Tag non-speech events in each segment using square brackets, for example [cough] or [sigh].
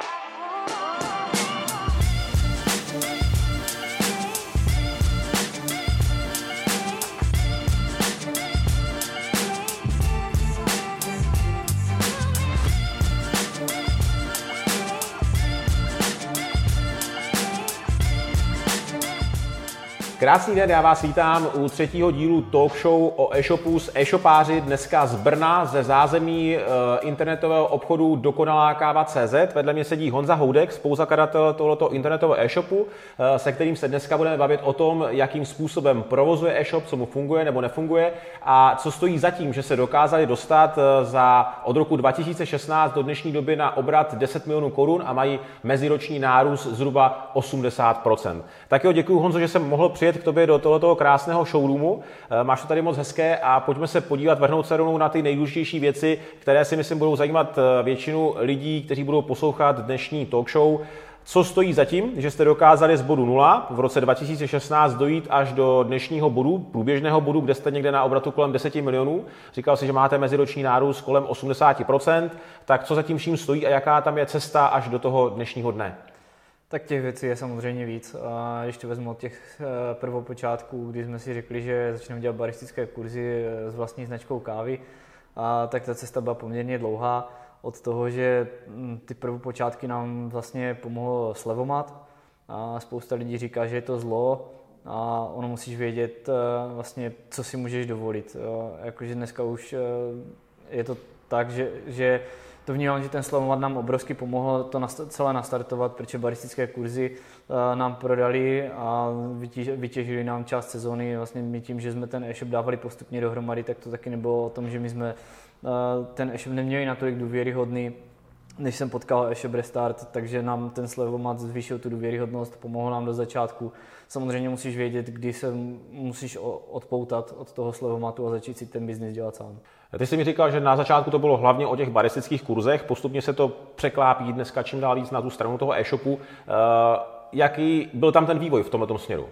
Oh, Krásný den, já vás vítám u třetího dílu talk show o e-shopu s e-shopáři dneska z Brna, ze zázemí e, internetového obchodu Dokonalá káva CZ. Vedle mě sedí Honza Houdek, spoluzakladatel tohoto internetového e-shopu, e, se kterým se dneska budeme bavit o tom, jakým způsobem provozuje e-shop, co mu funguje nebo nefunguje a co stojí za tím, že se dokázali dostat e, za od roku 2016 do dnešní doby na obrat 10 milionů korun a mají meziroční nárůst zhruba 80%. Tak jo, děkuji Honzo, že jsem mohl přijet k tobě do tohoto krásného showroomu. Eh, máš to tady moc hezké a pojďme se podívat, vrhnout se rovnou na ty nejdůležitější věci, které si myslím budou zajímat eh, většinu lidí, kteří budou poslouchat dnešní talk show. Co stojí za tím, že jste dokázali z bodu 0 v roce 2016 dojít až do dnešního bodu, průběžného bodu, kde jste někde na obratu kolem 10 milionů? Říkal si, že máte meziroční nárůst kolem 80%, tak co za tím vším stojí a jaká tam je cesta až do toho dnešního dne? Tak těch věcí je samozřejmě víc. A ještě vezmu od těch eh, prvopočátků, kdy jsme si řekli, že začneme dělat baristické kurzy eh, s vlastní značkou kávy, a tak ta cesta byla poměrně dlouhá. Od toho, že hm, ty prvopočátky nám vlastně pomohlo slevomat. A spousta lidí říká, že je to zlo, a ono musíš vědět eh, vlastně, co si můžeš dovolit. Jakože dneska už je to tak, že, že to vnímám, že ten Slavomat nám obrovsky pomohl to celé nastartovat, protože baristické kurzy eh, nám prodali a vytěžili nám část sezóny. Vlastně my tím, že jsme ten e-shop dávali postupně dohromady, tak to taky nebylo o tom, že my jsme eh, ten e-shop neměli natolik důvěryhodný, než jsem potkal e-shop Restart, takže nám ten slevomat zvýšil tu důvěryhodnost, pomohl nám do začátku. Samozřejmě musíš vědět, kdy se musíš odpoutat od toho slevomatu a začít si ten biznis dělat sám. Ty jsi mi říkal, že na začátku to bylo hlavně o těch baristických kurzech, postupně se to překlápí dneska čím dál víc na tu stranu toho e-shopu. Eh, jaký byl tam ten vývoj v tomto směru?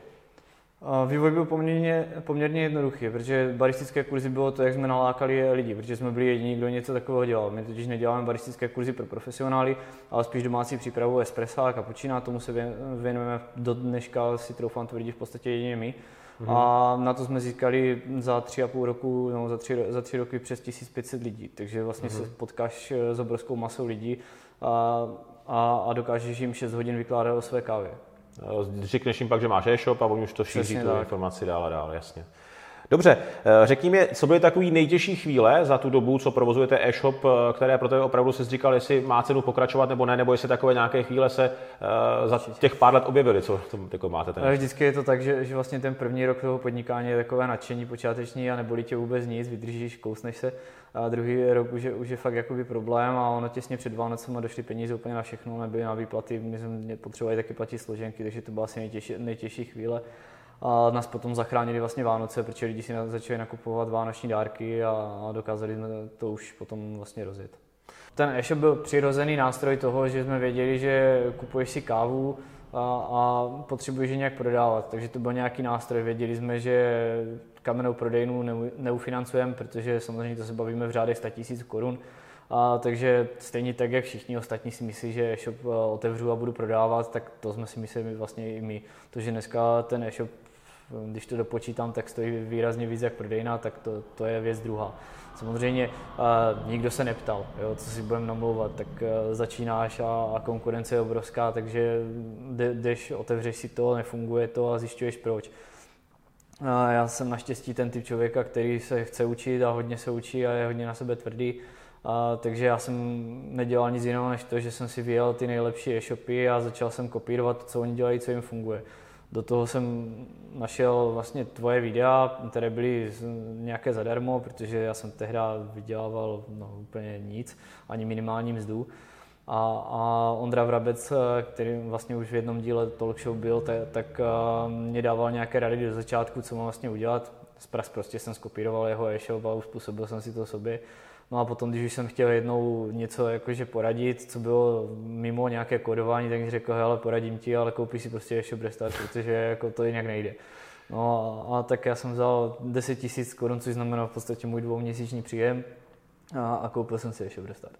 Vývoj byl poměrně, poměrně jednoduchý, protože baristické kurzy bylo to, jak jsme nalákali lidi, protože jsme byli jediní, kdo něco takového dělal. My totiž neděláme baristické kurzy pro profesionály, ale spíš domácí přípravu espressa a kapučina, tomu se věnujeme do dneška, si troufám tvrdit, v podstatě jedině my. Mm-hmm. A na to jsme získali za tři a půl roku, no, za, tři, za tři roky přes 1500 lidí. Takže vlastně mm-hmm. se potkáš eh, s obrovskou masou lidí a, a, a dokážeš jim 6 hodin vykládat o své kávě. Řekneš jim pak, že máš e-shop a oni už to šíří tu informaci dál a dál, jasně. Dobře, eh, řekni mi, co byly takové nejtěžší chvíle za tu dobu, co provozujete e-shop, eh, které pro tebe opravdu se říkal, jestli má cenu pokračovat nebo ne, nebo jestli takové nějaké chvíle se uh, za těch pár let objevily, co jako máte ten. Vždycky je to tak, že, že vlastně ten první rok toho podnikání je takové nadšení počáteční a nebolí tě vůbec nic, vydržíš, kousneš se. A druhý rok už je, už je fakt jakoby problém a ono těsně před Vánocem došly peníze úplně na všechno, nebyly na výplaty, my jsme potřebovali taky platit složenky, takže to byla asi nejtěžší, nejtěžší chvíle a nás potom zachránili vlastně Vánoce, protože lidi si začali nakupovat vánoční dárky a dokázali jsme to už potom vlastně rozjet. Ten e-shop byl přirozený nástroj toho, že jsme věděli, že kupuješ si kávu a, a potřebuješ ji nějak prodávat, takže to byl nějaký nástroj. Věděli jsme, že kamennou prodejnu neufinancujeme, protože samozřejmě to se bavíme v řádech 100 000 korun, a, takže stejně tak, jak všichni ostatní si myslí, že e-shop otevřu a budu prodávat, tak to jsme si mysleli vlastně i my. To, že dneska ten e-shop když to dopočítám, tak stojí výrazně víc jak prodejna, tak to, to je věc druhá. Samozřejmě uh, nikdo se neptal, jo, co si budeme namlouvat, tak uh, začínáš a, a konkurence je obrovská, takže jdeš, otevřeš si to, nefunguje to a zjišťuješ proč. Uh, já jsem naštěstí ten typ člověka, který se chce učit a hodně se učí a je hodně na sebe tvrdý, uh, takže já jsem nedělal nic jiného než to, že jsem si vyjel ty nejlepší e-shopy a začal jsem kopírovat to, co oni dělají, co jim funguje. Do toho jsem našel vlastně tvoje videa, které byly nějaké zadarmo, protože já jsem tehdy vydělával no, úplně nic, ani minimální mzdu. A, a Ondra Vrabec, který vlastně už v jednom díle talk show byl, tak, tak mě dával nějaké rady do začátku, co mám vlastně udělat. Prostě jsem skopíroval jeho e-shop a uspůsobil jsem si to sobě. No a potom, když už jsem chtěl jednou něco jakože poradit, co bylo mimo nějaké kodování, tak mi řekl, hele, poradím ti, ale koupíš si prostě e-shop restart, protože jako to jinak nejde. No a, a tak já jsem vzal 10 tisíc korun, což znamená v podstatě můj dvouměsíční příjem a, a koupil jsem si e-shop restart.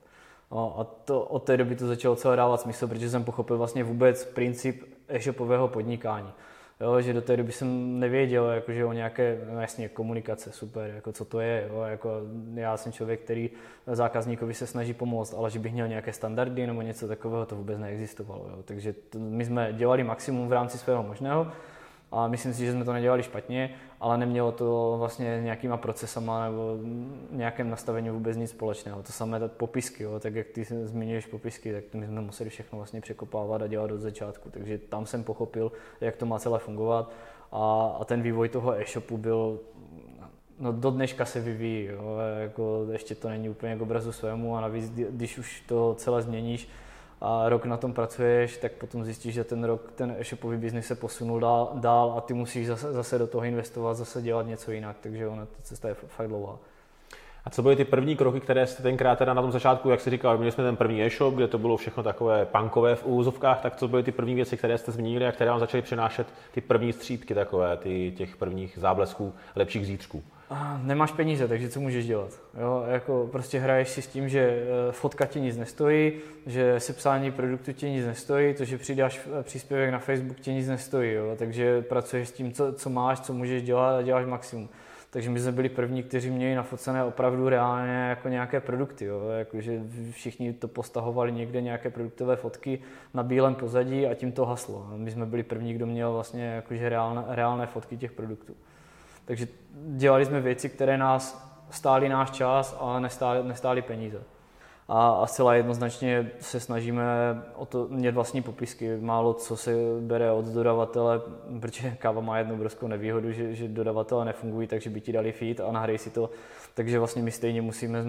A to, od té doby to začalo celé dávat smysl, protože jsem pochopil vlastně vůbec princip e-shopového podnikání. Jo, že do té doby jsem nevěděl jako, že o nějaké, no jasně, komunikace, super, jako co to je. Jo, jako já jsem člověk, který zákazníkovi se snaží pomoct, ale že bych měl nějaké standardy nebo něco takového, to vůbec neexistovalo. Jo. Takže to, my jsme dělali maximum v rámci svého možného a myslím si, že jsme to nedělali špatně, ale nemělo to vlastně nějakýma procesama nebo nějakém nastavení vůbec nic společného. To samé popisky, jo, tak jak ty zmiňuješ popisky, tak my jsme museli všechno vlastně překopávat a dělat od začátku. Takže tam jsem pochopil, jak to má celé fungovat a, a ten vývoj toho e-shopu byl no do dneška se vyvíjí, jo, jako ještě to není úplně k obrazu svému a navíc, když už to celé změníš, a rok na tom pracuješ, tak potom zjistíš, že ten rok ten e-shopový biznis se posunul dál, dál a ty musíš zase, zase do toho investovat, zase dělat něco jinak, takže ona ta cesta je fakt dlouhá. A co byly ty první kroky, které jste tenkrát teda na tom začátku, jak jsi říkal, měli jsme ten první e-shop, kde to bylo všechno takové punkové v úzovkách, tak co byly ty první věci, které jste zmínili a které vám začaly přinášet ty první střípky takové, ty těch prvních záblesků, lepších zítřků? nemáš peníze, takže co můžeš dělat? Jo, jako prostě hraješ si s tím, že eh, fotka ti nic nestojí, že sepsání produktu ti nic nestojí, to, že přidáš eh, příspěvek na Facebook ti nic nestojí, jo, takže pracuješ s tím, co, co máš, co můžeš dělat a děláš maximum. Takže my jsme byli první, kteří měli nafocené opravdu reálně jako nějaké produkty. Jo? Jako, že všichni to postahovali někde nějaké produktové fotky na bílém pozadí a tím to haslo. My jsme byli první, kdo měl vlastně jakože reálné, reálné fotky těch produktů. Takže dělali jsme věci, které nás stály náš čas a nestály, nestály peníze. A, a zcela jednoznačně se snažíme o to mít vlastní popisky. Málo co se bere od dodavatele, protože káva má jednu obrovskou nevýhodu, že, že dodavatele nefungují, takže by ti dali feed a nahraj si to takže vlastně my stejně musíme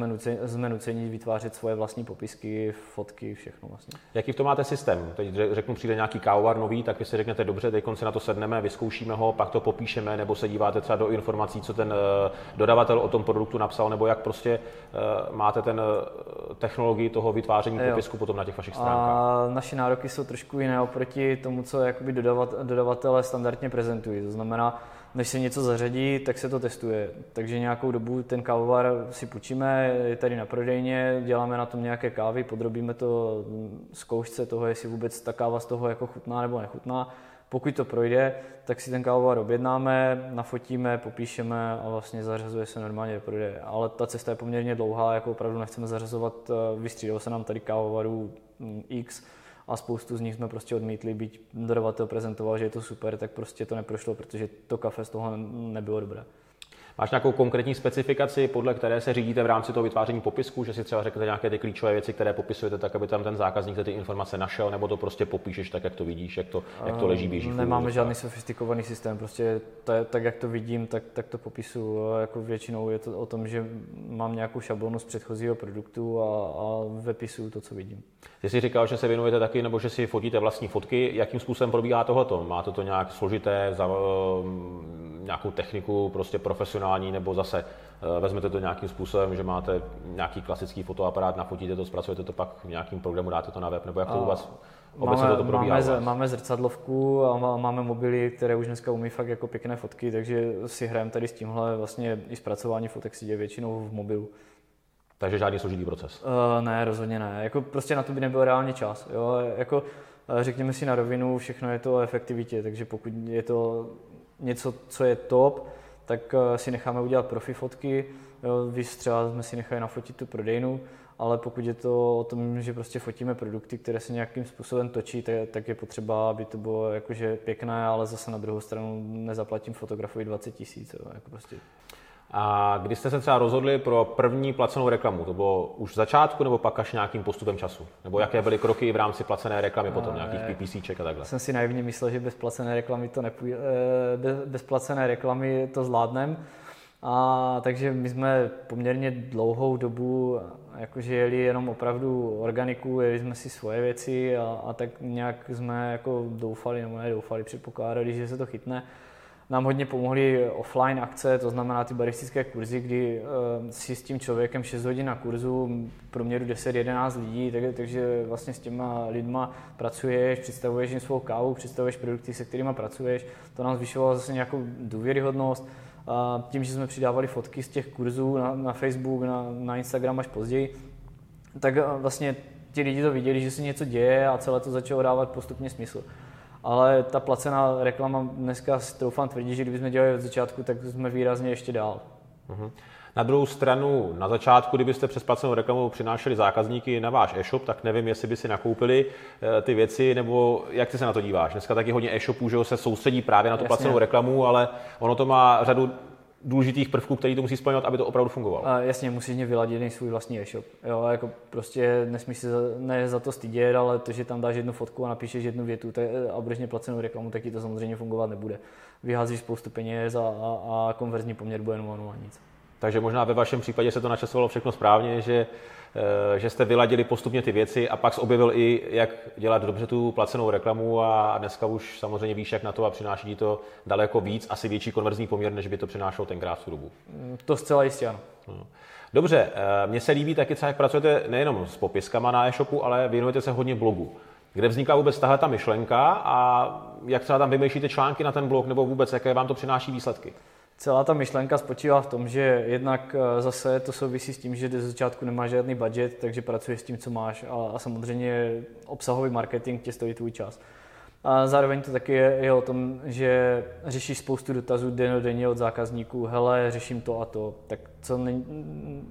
jsme nuceni vytvářet svoje vlastní popisky, fotky, všechno vlastně. Jaký v tom máte systém? Teď řeknu, přijde nějaký kávovar nový, tak vy si řeknete, dobře, teď si na to sedneme, vyzkoušíme ho, pak to popíšeme, nebo se díváte třeba do informací, co ten eh, dodavatel o tom produktu napsal, nebo jak prostě eh, máte ten eh, technologii toho vytváření jo. popisku potom na těch vašich stránkách? A naše nároky jsou trošku jiné oproti tomu, co jakoby dodavat, dodavatele standardně prezentují. To znamená, než se něco zařadí, tak se to testuje. Takže nějakou dobu ten kávovar si půjčíme, je tady na prodejně, děláme na tom nějaké kávy, podrobíme to zkoušce toho, jestli vůbec ta káva z toho jako chutná nebo nechutná. Pokud to projde, tak si ten kávovar objednáme, nafotíme, popíšeme a vlastně zařazuje se normálně do prodeje. Ale ta cesta je poměrně dlouhá, jako opravdu nechceme zařazovat, eh, vystřídalo se nám tady kávovarů mm, X, a spoustu z nich jsme prostě odmítli, byť dodavatel prezentoval, že je to super, tak prostě to neprošlo, protože to kafe z toho nebylo dobré. Máš nějakou konkrétní specifikaci, podle které se řídíte v rámci toho vytváření popisku, že si třeba řeknete nějaké ty klíčové věci, které popisujete tak, aby tam ten zákazník ty informace našel, nebo to prostě popíšeš tak, jak to vidíš, jak to, jak to leží, běží? Nemáme žádný sofistikovaný systém, prostě to je, tak, jak to vidím, tak, tak to popisu. Jako většinou je to o tom, že mám nějakou šablonu z předchozího produktu a, a vepisuju to, co vidím. Ty jsi říkal, že se věnujete taky, nebo že si fotíte vlastní fotky. Jakým způsobem probíhá tohoto? Máte to nějak složité, za, nějakou techniku prostě profesionální, nebo zase uh, vezmete to nějakým způsobem, že máte nějaký klasický fotoaparát, nafotíte to, zpracujete to pak v nějakým programu, dáte to na web, nebo jak to u vás Máme, to probíhá máme, máme zrcadlovku a máme mobily, které už dneska umí fakt jako pěkné fotky, takže si hrajeme tady s tímhle vlastně i zpracování fotek si děje většinou v mobilu. Takže žádný složitý proces? Uh, ne, rozhodně ne. Jako prostě na to by nebyl reálně čas. Jo? Jako, uh, řekněme si na rovinu, všechno je to o efektivitě, takže pokud je to něco, co je top, tak uh, si necháme udělat profi fotky? Víš, třeba jsme si nechali nafotit tu prodejnu, ale pokud je to o tom, že prostě fotíme produkty, které se nějakým způsobem točí, tak, tak je potřeba, aby to bylo jakože pěkné, ale zase na druhou stranu nezaplatím fotografovi 20 tisíc. Jako prostě. A kdy jste se třeba rozhodli pro první placenou reklamu? To bylo už v začátku nebo pak až nějakým postupem času? Nebo jaké byly kroky v rámci placené reklamy potom, nějakých PPCček a takhle? Jsem si naivně myslel, že bez placené reklamy to nepůjde, eh, bez, bez placené reklamy to zvládnem. A takže my jsme poměrně dlouhou dobu jakože jeli jenom opravdu organiku, jeli jsme si svoje věci a, a tak nějak jsme jako doufali, nebo nedoufali, předpokládali, že se to chytne nám hodně pomohly offline akce, to znamená ty baristické kurzy, kdy uh, si s tím člověkem 6 hodin na kurzu, průměru 10-11 lidí, tak, takže vlastně s těma lidma pracuješ, představuješ jim svou kávu, představuješ produkty, se kterými pracuješ. To nám zvyšovalo zase nějakou důvěryhodnost. A tím, že jsme přidávali fotky z těch kurzů na, na Facebook, na, na Instagram až později, tak vlastně ti lidi to viděli, že se něco děje a celé to začalo dávat postupně smysl. Ale ta placená reklama dneska si troufám tvrdit, že kdybychom dělali od začátku, tak jsme výrazně ještě dál. Uh-huh. Na druhou stranu, na začátku, kdybyste přes placenou reklamu přinášeli zákazníky na váš e-shop, tak nevím, jestli by si nakoupili eh, ty věci, nebo jak ty se na to díváš. Dneska taky hodně e-shopů, že se soustředí právě na tu Jasně. placenou reklamu, ale ono to má řadu důležitých prvků, který to musí splňovat, aby to opravdu fungovalo. A jasně, musíš mě vyladit svůj vlastní e-shop. Jo, jako prostě nesmíš se za, ne za to stydět, ale to, že tam dáš jednu fotku a napíšeš jednu větu tak, a budeš mě placenou reklamu, tak ti to samozřejmě fungovat nebude. Vyházíš spoustu peněz a, a, a konverzní poměr bude 0, nic. Takže možná ve vašem případě se to načasovalo všechno správně, že, eh, že jste vyladili postupně ty věci a pak objevil i, jak dělat dobře tu placenou reklamu a dneska už samozřejmě víš, jak na to a přináší to daleko víc, asi větší konverzní poměr, než by to přinášelo tenkrát v tu dobu. To zcela jistě ano. No. Dobře, eh, mně se líbí taky třeba, jak pracujete nejenom s popiskama na e-shopu, ale věnujete se hodně blogu. Kde vzniká vůbec tahle ta myšlenka a jak třeba tam vymýšlíte články na ten blog, nebo vůbec jaké vám to přináší výsledky? Celá ta myšlenka spočívá v tom, že jednak eh, zase to souvisí s tím, že ze začátku nemáš žádný budget, takže pracuješ s tím, co máš a, a samozřejmě obsahový marketing tě stojí tvůj čas. A zároveň to taky je, je o tom, že řešíš spoustu dotazů denně od zákazníků, hele, řeším to a to. Tak co nej,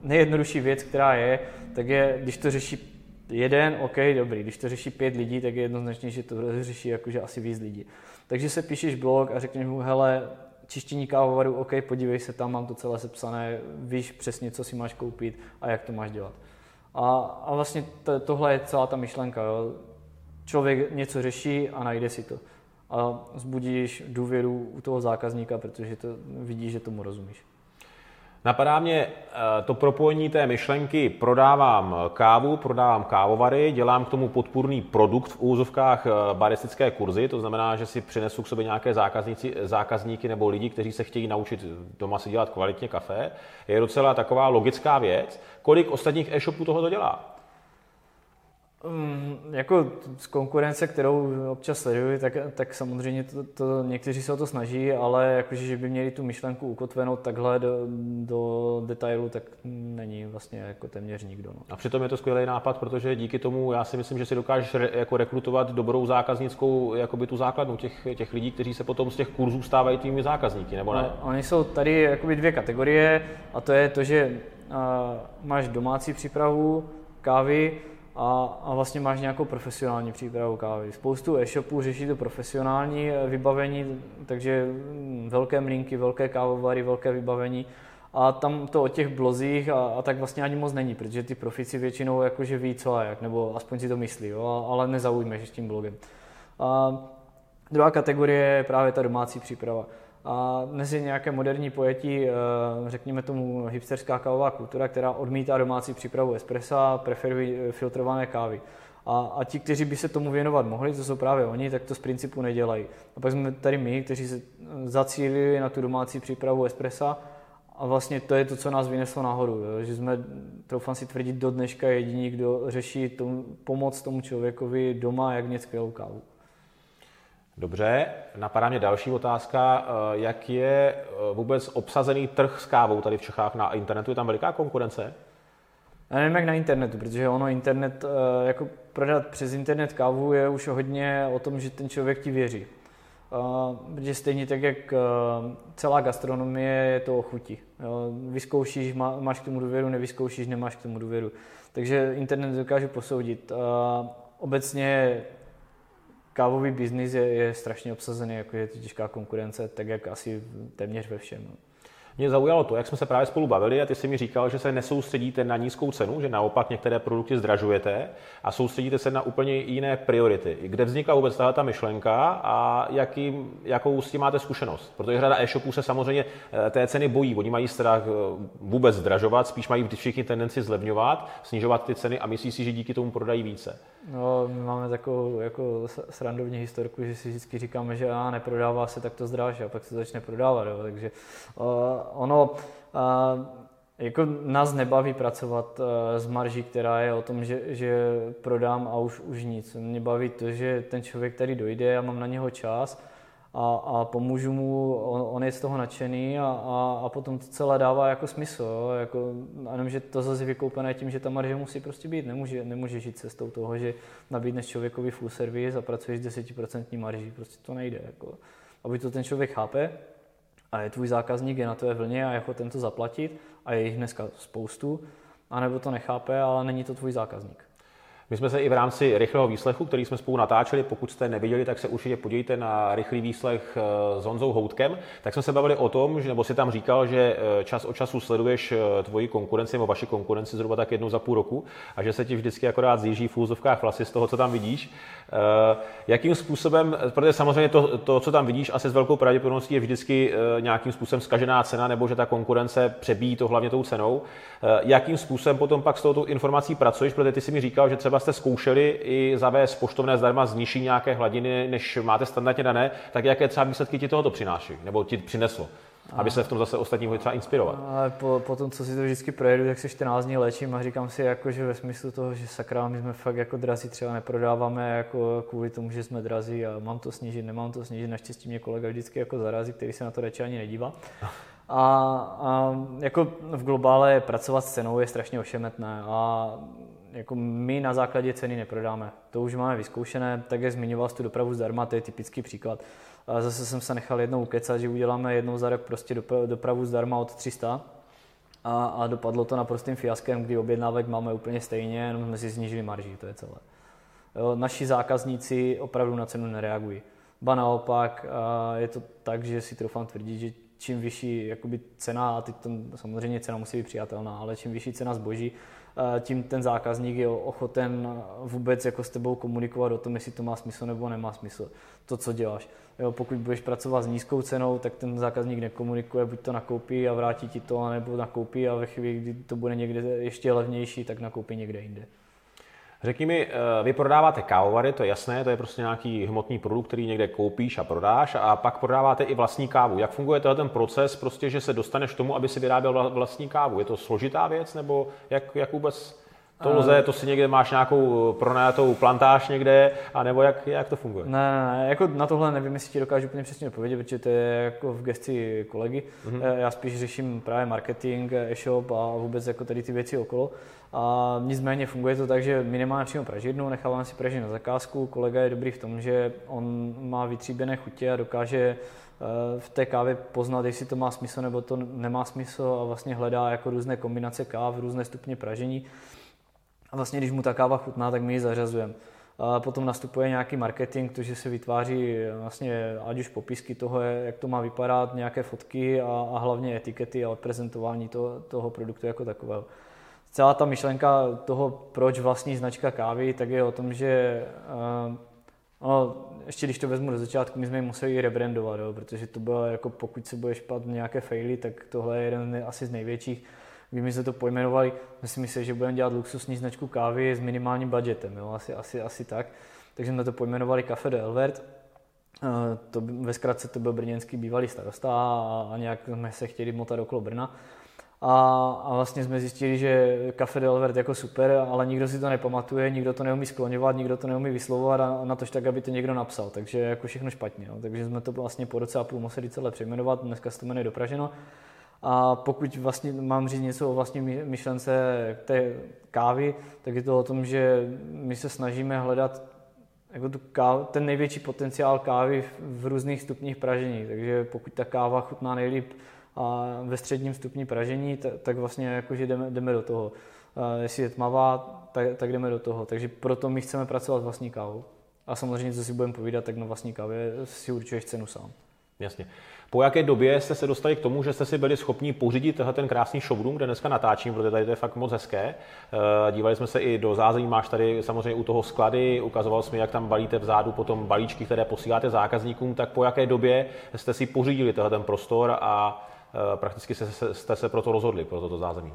nejjednodušší věc, která je, tak je, když to řeší jeden, OK, dobrý, když to řeší pět lidí, tak je jednoznačně, že to řeší jakože asi víc lidí. Takže se píšeš blog a řekneš mu, hele, čištění kávovaru, OK, podívej se, tam mám to celé sepsané, víš přesně, co si máš koupit a jak to máš dělat. A, a vlastně to, tohle je celá ta myšlenka. Jo. Člověk něco řeší a najde si to. A zbudíš důvěru u toho zákazníka, protože to vidí, že tomu rozumíš. Napadá mě eh, to propojení té myšlenky, prodávám kávu, prodávám kávovary, dělám k tomu podpůrný produkt v úzovkách eh, baristické kurzy, to znamená, že si přinesu k sobě nějaké zákazníci, zákazníky nebo lidi, kteří se chtějí naučit doma si dělat kvalitně kafe. Je docela taková logická věc. Kolik ostatních e-shopů toho to dělá? Um, jako z konkurence, kterou občas sleduji, tak, tak samozřejmě to, to, někteří se o to snaží, ale jakože, že by měli tu myšlenku ukotvenou takhle do, do detailu, tak není vlastně jako téměř nikdo. No. A přitom je to skvělý nápad, protože díky tomu já si myslím, že si dokážeš re, jako rekrutovat dobrou zákaznickou jakoby tu základnu těch, těch lidí, kteří se potom z těch kurzů stávají tými zákazníky, nebo ne? No, oni jsou tady jakoby dvě kategorie a to je to, že uh, máš domácí přípravu kávy, a, a vlastně máš nějakou profesionální přípravu kávy. Spoustu e-shopů řeší to profesionální eh, vybavení, takže mm, velké mlínky, velké kávovary, velké vybavení. A tam to o těch blozích a, a tak vlastně ani moc není, protože ty profici většinou jakože ví co a jak, nebo aspoň si to myslí, jo, ale nezaujmeš s tím blogem. A druhá kategorie je právě ta domácí příprava. A dnes je nějaké moderní pojetí, eh, řekněme tomu hipsterská kávová kultura, která odmítá domácí přípravu espressa, preferují eh, filtrované kávy. A, a ti, kteří by se tomu věnovat mohli, to jsou právě oni, tak to z principu nedělají. A pak jsme tady my, kteří se eh, zacílili na tu domácí přípravu espressa a vlastně to je to, co nás vyneslo nahoru. Jo? Že jsme, troufám si tvrdit, do dneška jediní, kdo řeší tomu, pomoc tomu člověkovi doma, jak mět skvělou kávu. Dobře, napadá mě další otázka. Eh, jak je eh, vůbec obsazený trh s kávou tady v Čechách na internetu? Je tam veliká konkurence? Já nevím, jak na internetu, protože ono internet, eh, jako prodat přes internet kávu je už hodně o tom, že ten člověk ti věří. Protože stejně tak, jak celá gastronomie je to o chuti. Vyzkoušíš, máš k tomu důvěru, nevyzkoušíš, nemáš k tomu důvěru. Takže internet dokáže posoudit. Obecně kávový biznis je, je strašně obsazený, jako je to těžká konkurence, tak jak asi téměř ve všem. No. Mě zaujalo to, jak jsme se právě spolu bavili a ty jsi mi říkal, že se nesoustředíte na nízkou cenu, že naopak některé produkty zdražujete a soustředíte se na úplně jiné priority. Kde vznikla vůbec tahle ta myšlenka a jaký, jakou s tím máte zkušenost? Protože řada e-shopů se samozřejmě eh, té ceny bojí. Oni mají strach eh, vůbec zdražovat, spíš mají všichni tendenci zlevňovat, snižovat ty ceny a myslí si, že díky tomu prodají více. No, my máme takovou jako srandovní historku, že si vždycky říkáme, že a neprodává se, tak to zdráž a pak se začne prodávat. Jo. Takže ono jako nás nebaví pracovat s marží, která je o tom, že, že prodám a už, už nic. Mě baví to, že ten člověk tady dojde, já mám na něho čas a, a pomůžu mu, on, on je z toho nadšený a, a, a potom to celé dává jako smysl. Jako, jenom, že to zase vykoupené tím, že ta marže musí prostě být, nemůže, nemůže žít cestou toho, že nabídneš člověkovi full service a pracuješ s 10% marží, prostě to nejde. Jako. Aby to ten člověk chápe, a je tvůj zákazník, je na té vlně a jako tento zaplatit a je jich dneska spoustu, anebo to nechápe, ale není to tvůj zákazník. My jsme se i v rámci rychlého výslechu, který jsme spolu natáčeli, pokud jste neviděli, tak se určitě podívejte na rychlý výslech eh, s Honzou Houtkem, tak jsme se bavili o tom, že, nebo si tam říkal, že eh, čas od času sleduješ eh, tvoji konkurenci nebo vaši konkurenci zhruba tak jednou za půl roku a že se ti vždycky akorát zjíží v úzovkách vlasy z toho, co tam vidíš. Jakým způsobem, protože samozřejmě to, to, co tam vidíš, asi s velkou pravděpodobností je vždycky nějakým způsobem skažená cena, nebo že ta konkurence přebíjí to hlavně tou cenou. Jakým způsobem potom pak s touto informací pracuješ, protože ty si mi říkal, že třeba třeba jste zkoušeli i zavést poštovné zdarma z nižší nějaké hladiny, než máte standardně dané, tak jaké třeba výsledky ti tohoto přináší, nebo ti přineslo? aby se v tom zase ostatní mohli třeba inspirovat. Ale po, po tom, co si to vždycky projedu, tak se 14 dní léčím a říkám si, jako, že ve smyslu toho, že sakra, my jsme fakt jako drazí třeba neprodáváme jako kvůli tomu, že jsme drazí a mám to snížit, nemám to snížit. Naštěstí mě kolega vždycky jako zarazí, který se na to radši ani nedívá. A, a jako v globále pracovat s cenou je strašně ošemetné a jako my na základě ceny neprodáme. To už máme vyzkoušené, tak jak zmiňoval tu dopravu zdarma, to je typický příklad. A zase jsem se nechal jednou ukecat, že uděláme jednou za rok prostě dopravu zdarma od 300 a, a dopadlo to naprostým fiaskem, kdy objednávek máme úplně stejně, jenom jsme si snížili marži, to je celé. Jo, naši zákazníci opravdu na cenu nereagují. Ba naopak je to tak, že si troufám tvrdit, že čím vyšší jakoby cena, a teď to, samozřejmě cena musí být přijatelná, ale čím vyšší cena zboží, tím ten zákazník je ochoten vůbec jako s tebou komunikovat o tom, jestli to má smysl nebo nemá smysl, to, co děláš. Jo, pokud budeš pracovat s nízkou cenou, tak ten zákazník nekomunikuje, buď to nakoupí a vrátí ti to, nebo nakoupí a ve chvíli, kdy to bude někde ještě levnější, tak nakoupí někde jinde. Řekni mi, eh, vy prodáváte kávovary, to je jasné, to je prostě nějaký hmotný produkt, který někde koupíš a prodáš a pak prodáváte i vlastní kávu. Jak funguje ten proces, prostě, že se dostaneš k tomu, aby si vyráběl vlastní kávu? Je to složitá věc nebo jak, jak vůbec to lze, to si někde máš nějakou pronajatou plantáž někde, a nebo jak, jak to funguje? Ne, ne, jako na tohle nevím, jestli ti dokážu úplně přesně odpovědět, protože to je jako v gesti kolegy. Mm-hmm. Já spíš řeším právě marketing, e-shop a vůbec jako tady ty věci okolo. A nicméně funguje to tak, že my nemáme přímo pražidnu, necháváme si pražit na zakázku. Kolega je dobrý v tom, že on má vytříbené chutě a dokáže eh, v té kávě poznat, jestli to má smysl nebo to nemá smysl a vlastně hledá jako různé kombinace káv, různé stupně pražení. A vlastně, když mu ta káva chutná, tak my ji zařazujeme. Potom nastupuje nějaký marketing, to, že se vytváří vlastně ať už popisky toho, jak to má vypadat, nějaké fotky a, a hlavně etikety a prezentování toho, toho produktu jako takového celá ta myšlenka toho, proč vlastní značka kávy, tak je o tom, že no, ještě když to vezmu do začátku, my jsme ji museli rebrandovat, jo, protože to bylo jako pokud se bude špat nějaké faily, tak tohle je jeden asi z největších. Kdy my jsme to pojmenovali, my si mysleli, že budeme dělat luxusní značku kávy s minimálním budgetem, jo, asi, asi, asi tak. Takže jsme to pojmenovali Café de Elvert. Uh, to, ve zkratce to byl brněnský bývalý starosta a, a nějak jsme se chtěli motat okolo Brna. A, a vlastně jsme zjistili, že Café Delvert jako super, ale nikdo si to nepamatuje, nikdo to neumí skloňovat, nikdo to neumí vyslovovat a na tož tak, aby to někdo napsal. Takže jako všechno špatně. No. Takže jsme to vlastně po roce a půl museli celé přejmenovat, dneska se to jmenuje Dopraženo. A pokud vlastně mám říct něco o vlastní myšlence té kávy, tak je to o tom, že my se snažíme hledat jako tu káv, ten největší potenciál kávy v různých stupních pražení. Takže pokud ta káva chutná nejlíp a ve středním stupni pražení, tak vlastně jakože jdeme, jdeme do toho. Jestli je tmavá, tak, tak jdeme do toho. Takže proto my chceme pracovat vlastní kávou. A samozřejmě, co si budeme povídat, tak na vlastní kávě si určuješ cenu sám. Jasně. Po jaké době jste se dostali k tomu, že jste si byli schopni pořídit tenhle ten krásný showroom, kde dneska natáčím, protože tady to je fakt moc hezké. Eh, dívali jsme se i do zázemí, máš tady samozřejmě u toho sklady, ukazoval jsme, jak tam balíte vzadu potom balíčky, které posíláte zákazníkům, tak po jaké době jste si pořídili tenhle ten prostor a Eh, prakticky jste se proto rozhodli, pro toto zázemí.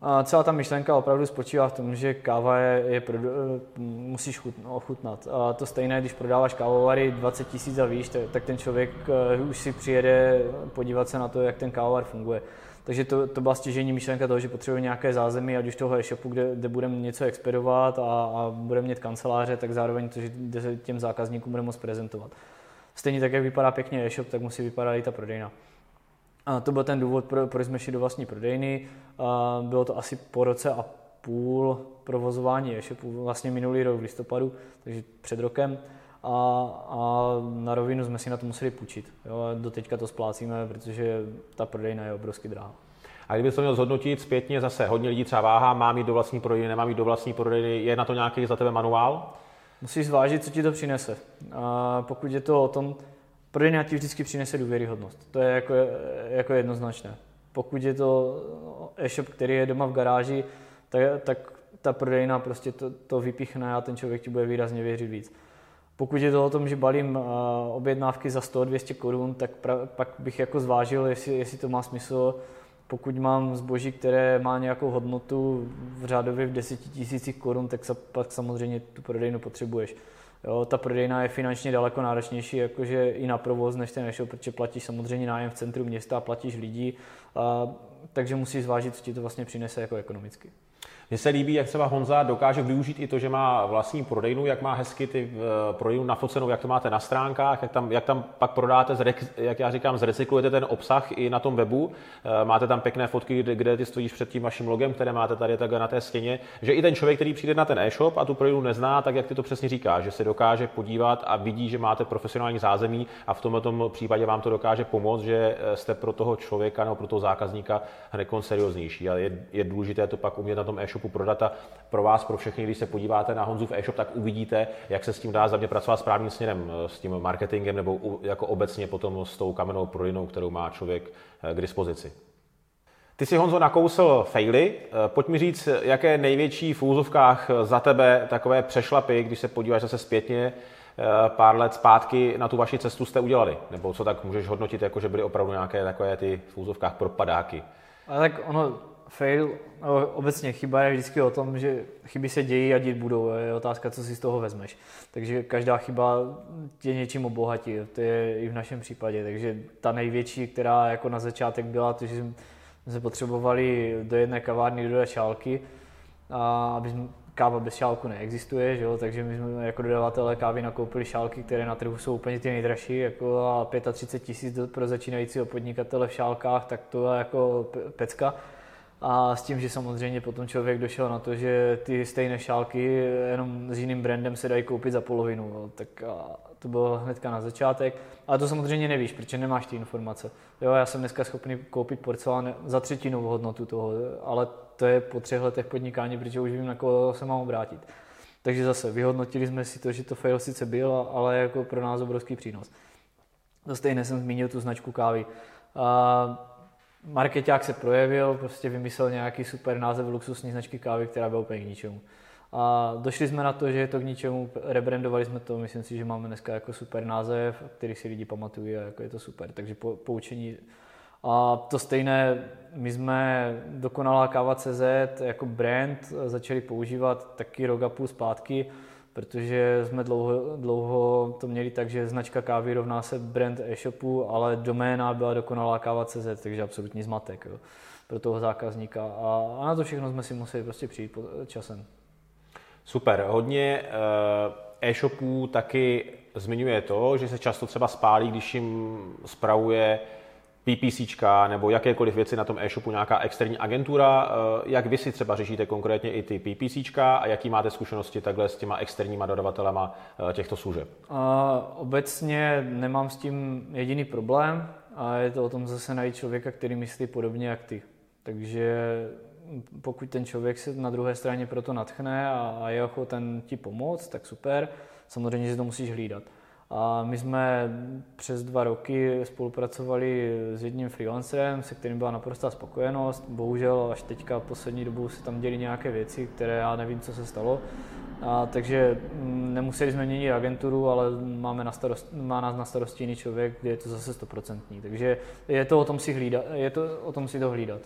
A celá ta myšlenka opravdu spočívá v tom, že káva je, je produ, eh, musíš chut, ochutnat. A to stejné, když prodáváš kávovary 20 tisíc a výš, tak, ten člověk uh, už si přijede podívat se na to, jak ten kávovar funguje. Takže to, to byla stěžení myšlenka toho, že potřebuje nějaké zázemí, ať už toho e-shopu, kde, kde budeme něco expedovat a, a budeme mít kanceláře, tak zároveň to, že těm zákazníkům budeme moct prezentovat. stejně tak, jak vypadá pěkně e-shop, tak musí vypadat i ta prodejna. A to byl ten důvod, proč jsme šli do vlastní prodejny. A bylo to asi po roce a půl provozování e-shopu, vlastně minulý rok v listopadu, takže před rokem. A, a na rovinu jsme si na to museli půjčit. Jo, do teďka to splácíme, protože ta prodejna je obrovsky drahá. A kdyby to měl zhodnotit zpětně zase, hodně lidí třeba váhá, má mít do vlastní prodejny, nemá mít do vlastní prodejny, je na to nějaký za tebe manuál? Musíš zvážit, co ti to přinese. A pokud je to o tom, prodejna ti vždycky přinese důvěryhodnost. To je jako, jako jednoznačné. Pokud je to e-shop, který je doma v garáži, tak, tak ta prodejna prostě to, to vypíchne a ten člověk ti bude výrazně věřit víc. Pokud je to o tom, že balím objednávky za 100-200 korun, tak pra, pak bych jako zvážil, jestli, jestli to má smysl. Pokud mám zboží, které má nějakou hodnotu v řádově v 10 tisících korun, tak pak samozřejmě tu prodejnu potřebuješ. Jo, ta prodejna je finančně daleko náročnější, jakože i na provoz než ten e protože platíš samozřejmě nájem v centru města, platíš lidí, a, takže musíš zvážit, co ti to vlastně přinese jako ekonomicky. Mně se líbí, jak třeba Honza dokáže využít i to, že má vlastní prodejnu, jak má hezky ty uh, prodejnu nafocenou, jak to máte na stránkách, jak tam, jak tam pak prodáte, jak já říkám, zrecyklujete ten obsah i na tom webu. Uh, máte tam pěkné fotky, kde, ty stojíš před tím vaším logem, které máte tady takhle na té stěně. Že i ten člověk, který přijde na ten e-shop a tu prodejnu nezná, tak jak ty to přesně říká, že se dokáže podívat a vidí, že máte profesionální zázemí a v tomto případě vám to dokáže pomoct, že eh, jste pro toho člověka nebo pro toho zákazníka hned serióznější. A je, je důležité to pak umět na tom e e-shopu prodat a pro vás, pro všechny, když se podíváte na Honzův e-shop, tak uvidíte, jak se s tím dá za mě pracovat správným směrem, eh, s tím marketingem nebo jako obecně potom s tou kamenou prodejnou, kterou má člověk eh, k dispozici. Ty si Honzo nakousl faily. Eh, pojď mi říct, jaké největší v úzovkách za tebe takové přešlapy, když se podíváš zase zpětně, pár let zpátky na tu vaši cestu jste udělali? Nebo co tak můžeš hodnotit, jako že byly opravdu nějaké takové ty v úzovkách propadáky? Ale tak ono, fail, no, obecně chyba je vždycky o tom, že chyby se dějí a dít budou. Je otázka, co si z toho vezmeš. Takže každá chyba tě něčím obohatí. To je i v našem případě. Takže ta největší, která jako na začátek byla, to, že jsme potřebovali do jedné kavárny dodat šálky, a aby jsme, káva bez šálku neexistuje, že jo? takže my jsme jako dodavatelé kávy nakoupili šálky, které na trhu jsou úplně ty nejdražší, jako a 35 tisíc pro začínajícího podnikatele v šálkách, tak to je jako pecka. A s tím, že samozřejmě potom člověk došel na to, že ty stejné šálky jenom s jiným brandem se dají koupit za polovinu. Jo. Tak to bylo hnedka na začátek. Ale to samozřejmě nevíš, protože nemáš ty informace. Jo, já jsem dneska schopný koupit porcelán za třetinu hodnotu toho, ale to je po třech letech podnikání, protože už vím, na koho se mám obrátit. Takže zase vyhodnotili jsme si to, že to fail sice byl, ale jako pro nás obrovský přínos. To stejné jsem zmínil tu značku kávy. A marketák se projevil, prostě vymyslel nějaký super název luxusní značky kávy, která byla úplně k ničemu. A došli jsme na to, že je to k ničemu, rebrandovali jsme to, myslím si, že máme dneska jako super název, který si lidi pamatují a jako je to super, takže po, poučení. A to stejné, my jsme Dokonalá káva CZ jako brand začali používat taky rok a půl zpátky, protože jsme dlouho, dlouho to měli tak, že značka kávy rovná se brand e-shopu, ale doména byla dokonalá káva CZ, takže absolutní zmatek jo, pro toho zákazníka. A, a na to všechno jsme si museli prostě přijít časem. Super. Hodně eh, e-shopů taky zmiňuje to, že se často třeba spálí, když jim spravuje PPC nebo jakékoliv věci na tom e-shopu, nějaká externí agentura. Eh, jak vy si třeba řešíte konkrétně i ty PPC a jaký máte zkušenosti takhle s těma externíma dodavatelema eh, těchto služeb? A obecně nemám s tím jediný problém a je to o tom zase najít člověka, který myslí podobně jak ty. Takže pokud ten člověk se na druhé straně proto natchne a je ochoten ti pomoct, tak super. Samozřejmě, že to musíš hlídat. A my jsme přes dva roky spolupracovali s jedním freelancerem, se kterým byla naprostá spokojenost. Bohužel až teďka poslední dobu se tam děly nějaké věci, které já nevím, co se stalo. A, takže mm, nemuseli jsme měnit agenturu, ale máme na starost, má nás na starosti jiný člověk, kde je to zase stoprocentní. Takže je to o tom si, hlídat, je to o tom si to hlídat.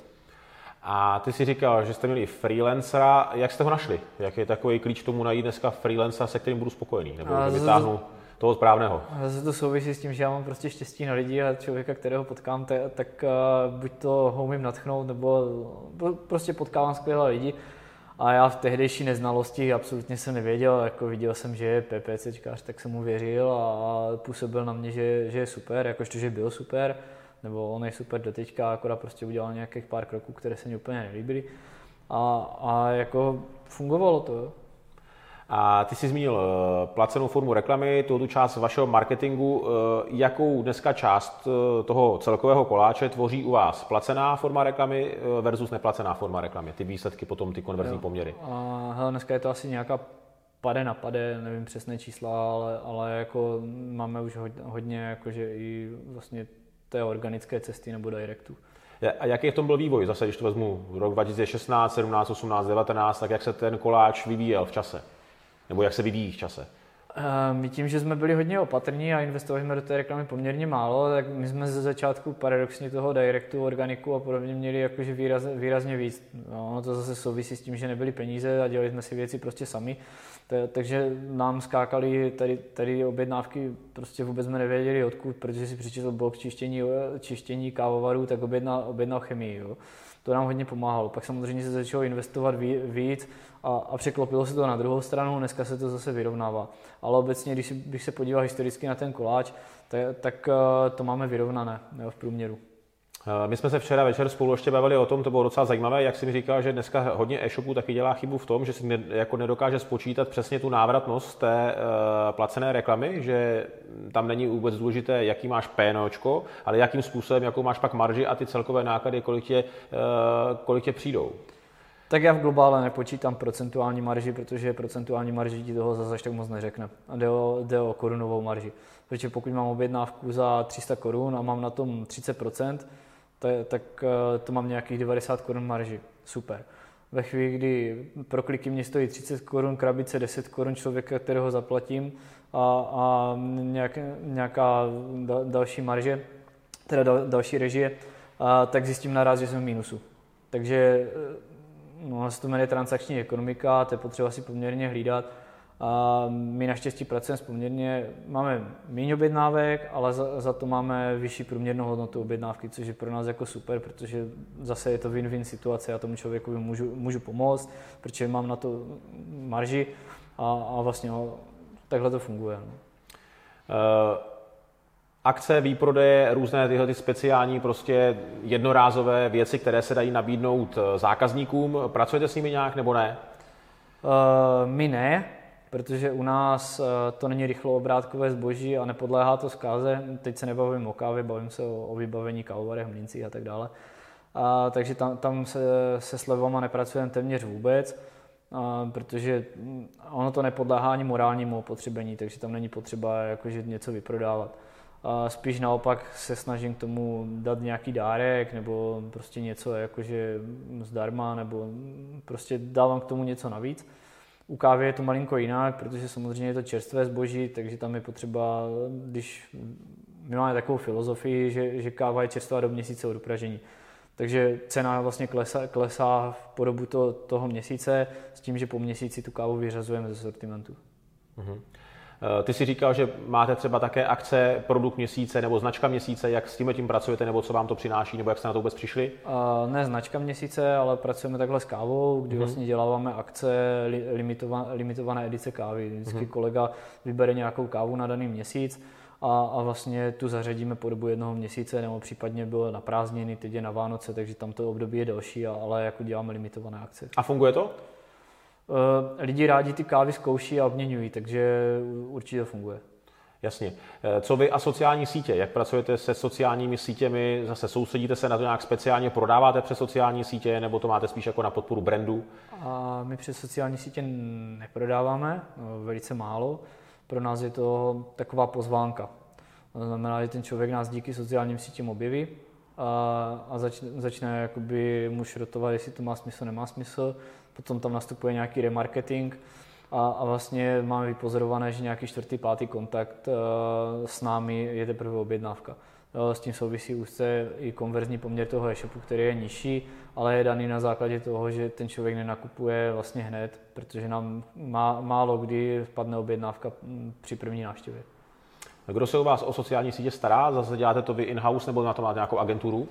A ty si říkal, že jste měli freelancera. Jak jste ho našli? Jak je takový klíč tomu najít dneska freelancera, se kterým budu spokojený? Nebo vytáhnu toho správného. Zase to souvisí s tím, že já mám prostě štěstí na lidi a člověka, kterého potkám, tak, uh, buď to ho umím natchnout, nebo prostě potkávám skvělé lidi. A já v tehdejší neznalosti absolutně jsem nevěděl, jako viděl jsem, že je PPCčkář, tak jsem mu věřil a působil na mě, že, že je super, jakožto, že byl super, nebo on je super do teďka, akorát prostě udělal nějakých pár kroků, které se mi úplně nelíbily. A, a jako fungovalo to, jo. A ty jsi zmínil uh, placenou formu reklamy, tu část vašeho marketingu. Uh, jakou dneska část uh, toho celkového koláče tvoří u vás placená forma reklamy versus neplacená forma reklamy? Ty výsledky, potom ty konverzní jo. poměry. A, hele, dneska je to asi nějaká pade na pade, nevím přesné čísla, ale, ale jako máme už hodně, hodně jakože i vlastně té organické cesty nebo directu. A jaký v tom byl vývoj? Zase, když to vezmu rok 2016, 17, 18, 19, tak jak se ten koláč vyvíjel v čase? Nebo jak se vyvíjí v čase? Eh, my tím, že jsme byli hodně opatrní a investovali jsme do té reklamy poměrně málo, tak my jsme ze začátku paradoxně toho directu, organiku a podobně měli jakože výraz, výrazně víc. No, to zase souvisí s tím, že nebyly peníze a dělali jsme si věci prostě sami. Takže nám skákali tady, tady objednávky, prostě vůbec jsme nevěděli odkud, protože si přečetl blok čištění, čištění kávovarů, tak objednal, objednal chemii. Jo. To nám hodně pomáhalo. Pak samozřejmě se začalo investovat víc a, a překlopilo se to na druhou stranu, dneska se to zase vyrovnává. Ale obecně, když, bych se podíval historicky na ten koláč, tak, tak eh, to máme vyrovnané jo, v průměru. Eh, my jsme se včera večer spolu ještě bavili o tom, to bylo docela zajímavé, jak jsi mi říkal, že dneska hodně e-shopů taky dělá chybu v tom, že si jako nedokáže spočítat přesně tu návratnost té uh, placené reklamy, že tam není vůbec důležité, jaký máš PNOčko, ale jakým způsobem, jakou máš pak marži a ty celkové náklady, kolik tě, uh, kolik tě přijdou. Tak já v globále nepočítám procentuální marži, protože procentuální marži ti toho zase tak moc neřekne. A jde o, jde o korunovou marži. Protože pokud mám objednávku za 300 korun a mám na tom 30%, tak eh, to mám nějakých 90 korun marži. Super. Ve chvíli, kdy pro kliky mě stojí 30 korun, krabice 10 korun člověka, kterého zaplatím a, a nějak, nějaká další marže, teda dal, další režie, a, tak zjistím naraz, že jsem v mínusu. Takže no, se to jmenuje transakční ekonomika, to je potřeba si poměrně hlídat a my naštěstí pracujeme s poměrně, máme méně objednávek, ale za, za to máme vyšší průměrnou hodnotu objednávky, což je pro nás jako super, protože zase je to win-win situace, já tomu člověku můžu, můžu pomoct, protože mám na to marži a, a vlastně no, takhle to funguje. No. Uh akce, výprodeje, různé tyhle ty speciální prostě jednorázové věci, které se dají nabídnout eh, zákazníkům. Pracujete s nimi nějak nebo ne? Uh, my ne, protože u nás eh, to není rychlo obrátkové zboží a nepodléhá to zkáze. Teď se nebavím o kávě, bavím se o, vybavení kávovarech, mlincích a tak dále. A, takže tam, tam se, se slevama nepracujeme téměř vůbec, a, protože mm, ono to nepodléhá ani morálnímu opotřebení, takže tam není potřeba jakože něco vyprodávat. A spíš naopak se snažím k tomu dát nějaký dárek nebo prostě něco jakože zdarma nebo prostě dávám k tomu něco navíc. U kávy je to malinko jinak, protože samozřejmě je to čerstvé zboží, takže tam je potřeba, když my máme takovou filozofii, že, že káva je čerstvá do měsíce od upražení. Takže cena vlastně klesá, klesá po dobu to, toho měsíce s tím, že po měsíci tu kávu vyřazujeme ze sortimentu. Mm-hmm. Eh, ty si říkal, že máte třeba také akce produkt měsíce nebo značka měsíce, jak s tím tím pracujete, nebo co vám to přináší, nebo jak jste na to vůbec přišli? Uh, ne značka měsíce, ale pracujeme takhle s kávou, kdy mm-hmm. vlastně děláváme akce limitované, limitované edice kávy. Vždycky mm-hmm. kolega vybere nějakou kávu na daný měsíc a, a vlastně tu zařadíme po dobu jednoho měsíce, nebo případně bylo na prázdniny, teď je na Vánoce, takže tam to období je delší, ale jako děláme limitované akce. A funguje to? Eh, lidi rádi ty kávy zkouší a obměňují, takže určitě to funguje. Jasně. Eh, co vy a sociální sítě? Jak pracujete se sociálními sítěmi? Zase soustředíte se na to nějak speciálně? Prodáváte přes sociální sítě nebo to máte spíš jako na podporu brandu? A my přes sociální sítě neprodáváme, no, velice málo. Pro nás je to taková pozvánka. To znamená, že ten člověk nás díky sociálním sítím objeví a, a začne, začne jakoby mu šrotovat, jestli to má smysl, nemá smysl potom tam nastupuje nějaký remarketing a, a vlastně máme vypozorované, že nějaký čtvrtý, pátý kontakt uh, s námi je teprve objednávka. S tím souvisí úzce i konverzní poměr toho e-shopu, který je nižší, ale je daný na základě toho, že ten člověk nenakupuje vlastně hned, protože nám má, málo kdy vpadne objednávka při první návštěvě. Kdo se u vás o sociální sítě stará? Zase děláte to vy in-house nebo na to máte nějakou agenturu? Uh,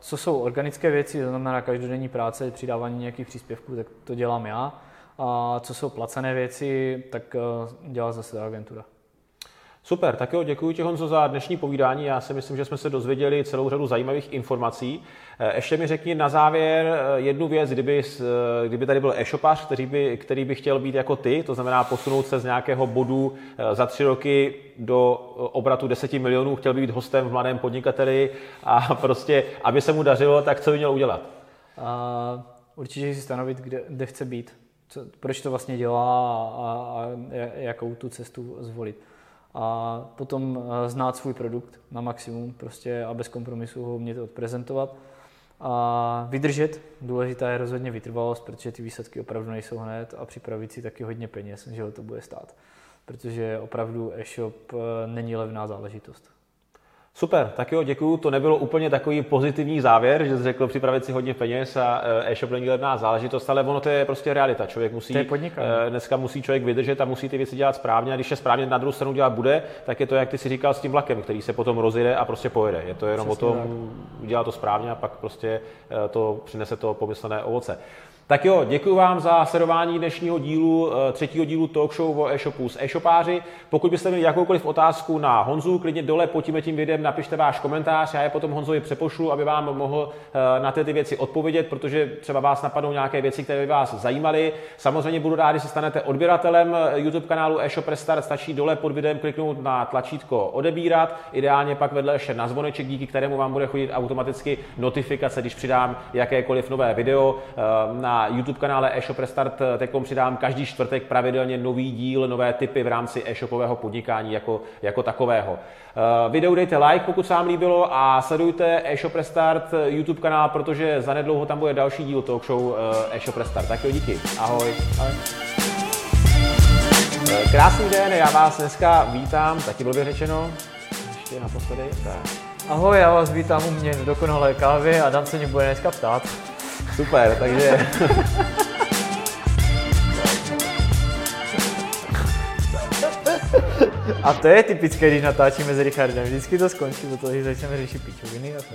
co jsou organické věci, to znamená každodenní práce, přidávání nějakých příspěvků, tak to dělám já. A co jsou placené věci, tak uh, dělá zase ta agentura. Super, tak jo, děkuji ti Honzo za dnešní povídání. Já si myslím, že jsme se dozvěděli celou řadu zajímavých informací. Eh, ještě mi řekni na závěr eh, jednu věc, kdyby, eh, kdyby tady byl e-shopář, který by, který by chtěl být jako ty, to znamená posunout se z nějakého bodu za tři roky do obratu 10 milionů, chtěl by být hostem v mladém podnikateli a [laughs] prostě, aby se mu dařilo, tak co by měl udělat? Uh, určitě si stanovit, kde, kde chce být, co, proč to vlastně dělá a, a jakou tu cestu zvolit a potom eh, znát svůj produkt na maximum prostě a bez kompromisu ho umět odprezentovat a vydržet. Důležitá je rozhodně vytrvalost, protože ty výsledky opravdu nejsou hned a připravit si taky hodně peněz, že to bude stát. Protože opravdu e-shop eh, není levná záležitost. Super, tak jo, děkuju. To nebylo úplně takový pozitivní závěr, že jsi řekl připravit si hodně peněz a eh, e-shop není levná záležitost, ale ono to je prostě realita. Člověk musí, to je podnikání. Eh, dneska musí člověk vydržet a musí ty věci dělat správně a když je správně na druhou stranu dělat bude, tak je to, jak ty si říkal, s tím vlakem, který se potom rozjede a prostě pojede. Je to jenom Přesně o tom tak. udělat to správně a pak prostě eh, to přinese to pomyslené ovoce. Tak jo, děkuji vám za sledování dnešního dílu, eh, třetího dílu talk show o e-shopu s e-shopáři. Pokud byste měli jakoukoliv otázku na Honzu, klidně dole pod tím, tím videem napište váš komentář, já je potom Honzovi přepošlu, aby vám mohl eh, na ty, ty věci odpovědět, protože třeba vás napadnou nějaké věci, které by vás zajímaly. Samozřejmě budu rád, když se stanete odběratelem eh, YouTube kanálu e-shop Restart, stačí dole pod videem kliknout na tlačítko odebírat, ideálně pak vedle ještě na zvoneček, díky kterému vám bude chodit automaticky notifikace, když přidám jakékoliv nové video na YouTube kanále eShop Restart eh, teďkom přidám každý čtvrtek pravidelně nový díl, nové typy v rámci e-shopového podnikání jako, jako takového. Uh, video dejte like, pokud se vám líbilo a sledujte eShop Restart eh, YouTube kanál, protože zanedlouho tam bude další díl talk show eShop Restart. Tak jo, díky. Ahoj. Ahoj. Krásný den, já vás dneska vítám, taky bylo řečeno, ještě naposledy. Tak. Ahoj, já vás vítám u mě v dokonalé kávy a Dan se mě bude dneska ptát. Super, takže... A to je typické, když natáčíme s Richardem. Vždycky to skončí do toho, že začneme řešit pičoviny a to.